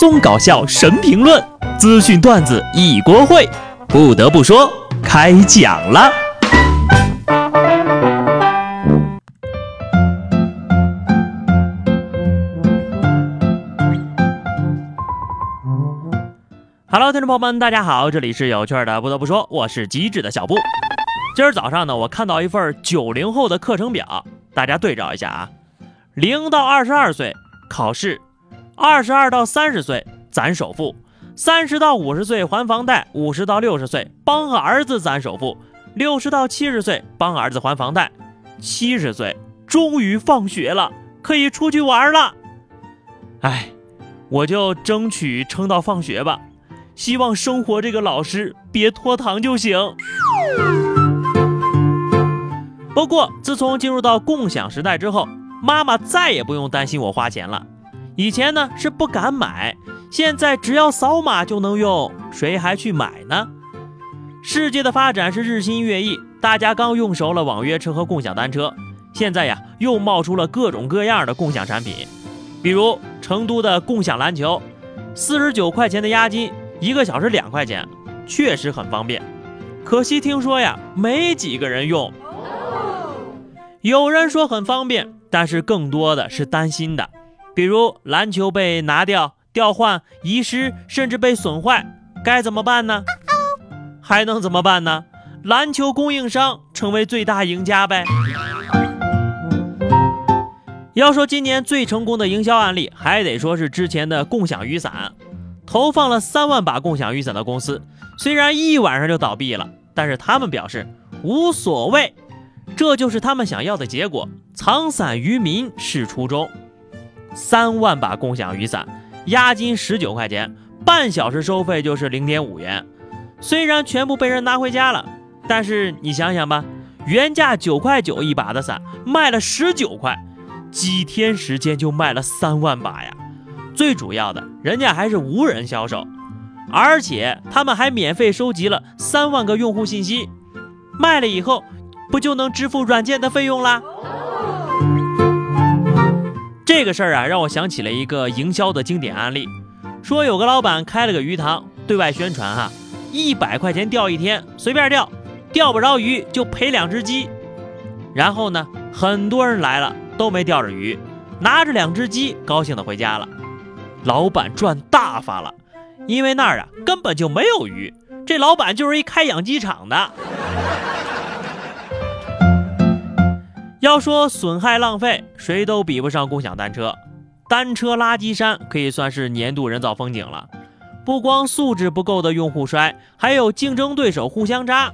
松搞笑神评论，资讯段子一锅烩。不得不说，开讲了。Hello，听众朋友们，大家好，这里是有趣的。不得不说，我是机智的小布。今儿早上呢，我看到一份九零后的课程表，大家对照一下啊。零到二十二岁考试。二十二到三十岁攒首付，三十到五十岁还房贷，五十到六十岁帮儿子攒首付，六十到七十岁帮儿子还房贷，七十岁终于放学了，可以出去玩了。哎，我就争取撑到放学吧，希望生活这个老师别拖堂就行。不过自从进入到共享时代之后，妈妈再也不用担心我花钱了。以前呢是不敢买，现在只要扫码就能用，谁还去买呢？世界的发展是日新月异，大家刚用熟了网约车和共享单车，现在呀又冒出了各种各样的共享产品，比如成都的共享篮球，四十九块钱的押金，一个小时两块钱，确实很方便。可惜听说呀没几个人用，有人说很方便，但是更多的是担心的。比如篮球被拿掉、调换、遗失，甚至被损坏，该怎么办呢？还能怎么办呢？篮球供应商成为最大赢家呗。要说今年最成功的营销案例，还得说是之前的共享雨伞。投放了三万把共享雨伞的公司，虽然一晚上就倒闭了，但是他们表示无所谓，这就是他们想要的结果。藏伞于民是初衷。三万把共享雨伞，押金十九块钱，半小时收费就是零点五元。虽然全部被人拿回家了，但是你想想吧，原价九块九一把的伞，卖了十九块，几天时间就卖了三万把呀！最主要的，人家还是无人销售，而且他们还免费收集了三万个用户信息，卖了以后，不就能支付软件的费用啦？这个事儿啊，让我想起了一个营销的经典案例，说有个老板开了个鱼塘，对外宣传哈，一百块钱钓一天，随便钓，钓不着鱼就赔两只鸡。然后呢，很多人来了都没钓着鱼，拿着两只鸡高兴的回家了。老板赚大发了，因为那儿啊根本就没有鱼，这老板就是一开养鸡场的。要说损害浪费，谁都比不上共享单车。单车垃圾山可以算是年度人造风景了。不光素质不够的用户摔，还有竞争对手互相扎。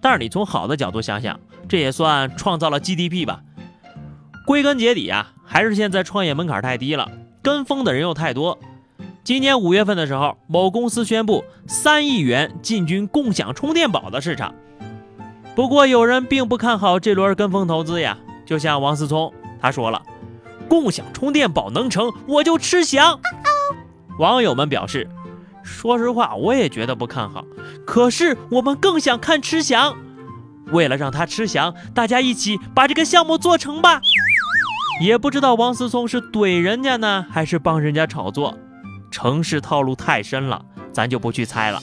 但是你从好的角度想想，这也算创造了 GDP 吧。归根结底啊，还是现在创业门槛太低了，跟风的人又太多。今年五月份的时候，某公司宣布三亿元进军共享充电宝的市场。不过有人并不看好这轮跟风投资呀，就像王思聪，他说了，共享充电宝能成，我就吃翔。网友们表示，说实话，我也觉得不看好，可是我们更想看吃翔。为了让他吃翔，大家一起把这个项目做成吧。也不知道王思聪是怼人家呢，还是帮人家炒作。城市套路太深了，咱就不去猜了。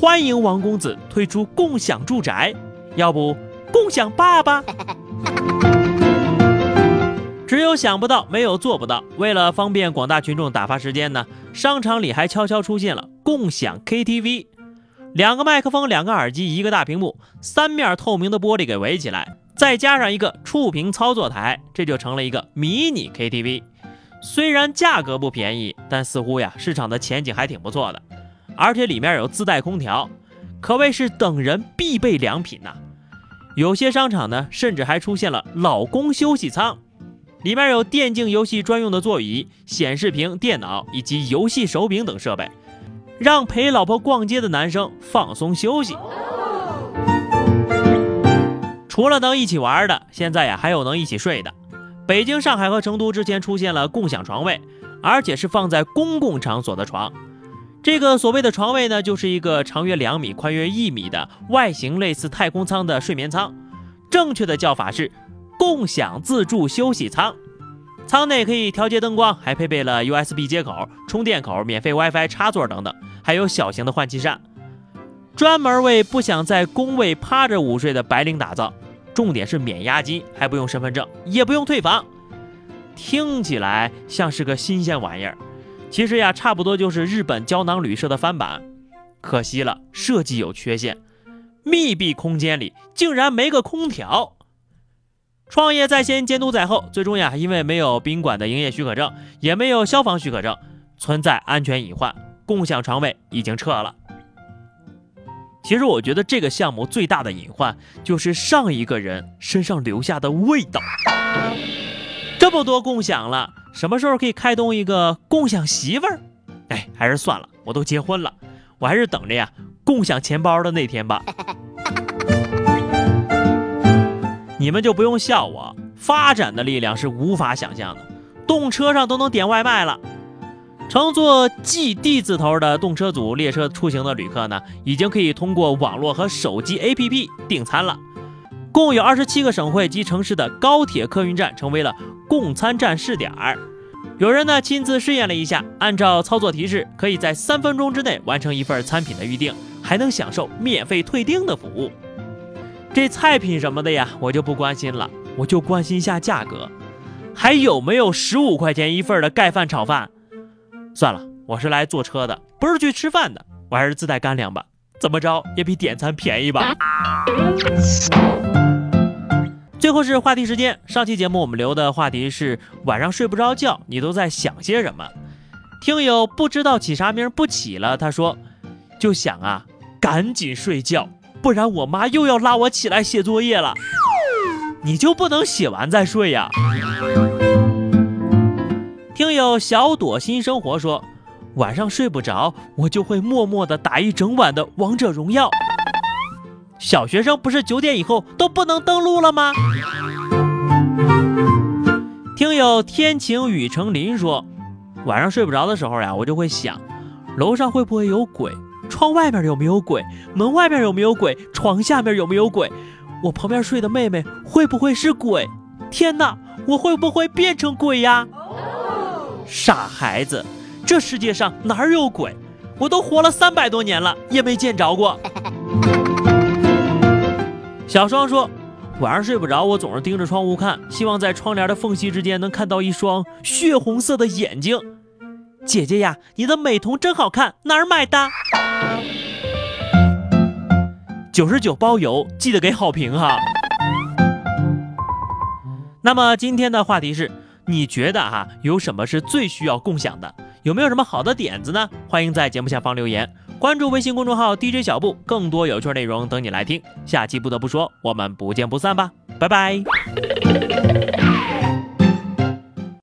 欢迎王公子推出共享住宅。要不共享爸爸？只有想不到，没有做不到。为了方便广大群众打发时间呢，商场里还悄悄出现了共享 KTV，两个麦克风，两个耳机，一个大屏幕，三面透明的玻璃给围起来，再加上一个触屏操作台，这就成了一个迷你 KTV。虽然价格不便宜，但似乎呀市场的前景还挺不错的，而且里面有自带空调。可谓是等人必备良品呐！有些商场呢，甚至还出现了老公休息舱，里面有电竞游戏专用的座椅、显示屏、电脑以及游戏手柄等设备，让陪老婆逛街的男生放松休息。除了能一起玩的，现在呀还有能一起睡的。北京、上海和成都之前出现了共享床位，而且是放在公共场所的床。这个所谓的床位呢，就是一个长约两米、宽约一米的外形类似太空舱的睡眠舱，正确的叫法是共享自助休息舱。舱内可以调节灯光，还配备了 USB 接口、充电口、免费 WiFi 插座等等，还有小型的换气扇，专门为不想在工位趴着午睡的白领打造。重点是免押金，还不用身份证，也不用退房。听起来像是个新鲜玩意儿，其实呀，差不多就是日本胶囊旅社的翻版。可惜了，设计有缺陷，密闭空间里竟然没个空调。创业在先，监督在后，最终呀，因为没有宾馆的营业许可证，也没有消防许可证，存在安全隐患，共享床位已经撤了。其实我觉得这个项目最大的隐患就是上一个人身上留下的味道。这么多共享了，什么时候可以开通一个共享媳妇儿？哎，还是算了，我都结婚了，我还是等着呀共享钱包的那天吧。你们就不用笑我，发展的力量是无法想象的，动车上都能点外卖了。乘坐 G D 字头的动车组列车出行的旅客呢，已经可以通过网络和手机 A P P 订餐了。共有二十七个省会及城市的高铁客运站成为了。供餐站试点儿，有人呢亲自试验了一下，按照操作提示，可以在三分钟之内完成一份餐品的预定，还能享受免费退订的服务。这菜品什么的呀，我就不关心了，我就关心一下价格，还有没有十五块钱一份的盖饭炒饭？算了，我是来坐车的，不是去吃饭的，我还是自带干粮吧，怎么着也比点餐便宜吧。最后是话题时间。上期节目我们留的话题是晚上睡不着觉，你都在想些什么？听友不知道起啥名不起了，他说就想啊，赶紧睡觉，不然我妈又要拉我起来写作业了。你就不能写完再睡呀？听友小朵新生活说，晚上睡不着，我就会默默的打一整晚的王者荣耀。小学生不是九点以后都不能登录了吗？听友天晴雨成林说，晚上睡不着的时候呀，我就会想，楼上会不会有鬼？窗外面有没有鬼？门外面有没有鬼？床下面有没有鬼？我旁边睡的妹妹会不会是鬼？天哪，我会不会变成鬼呀？傻孩子，这世界上哪有鬼？我都活了三百多年了，也没见着过。小双说：“晚上睡不着，我总是盯着窗户看，希望在窗帘的缝隙之间能看到一双血红色的眼睛。姐姐呀，你的美瞳真好看，哪儿买的？九十九包邮，记得给好评哈。那么今天的话题是，你觉得哈有什么是最需要共享的？有没有什么好的点子呢？欢迎在节目下方留言。”关注微信公众号 DJ 小布，更多有趣内容等你来听。下期不得不说，我们不见不散吧，拜拜。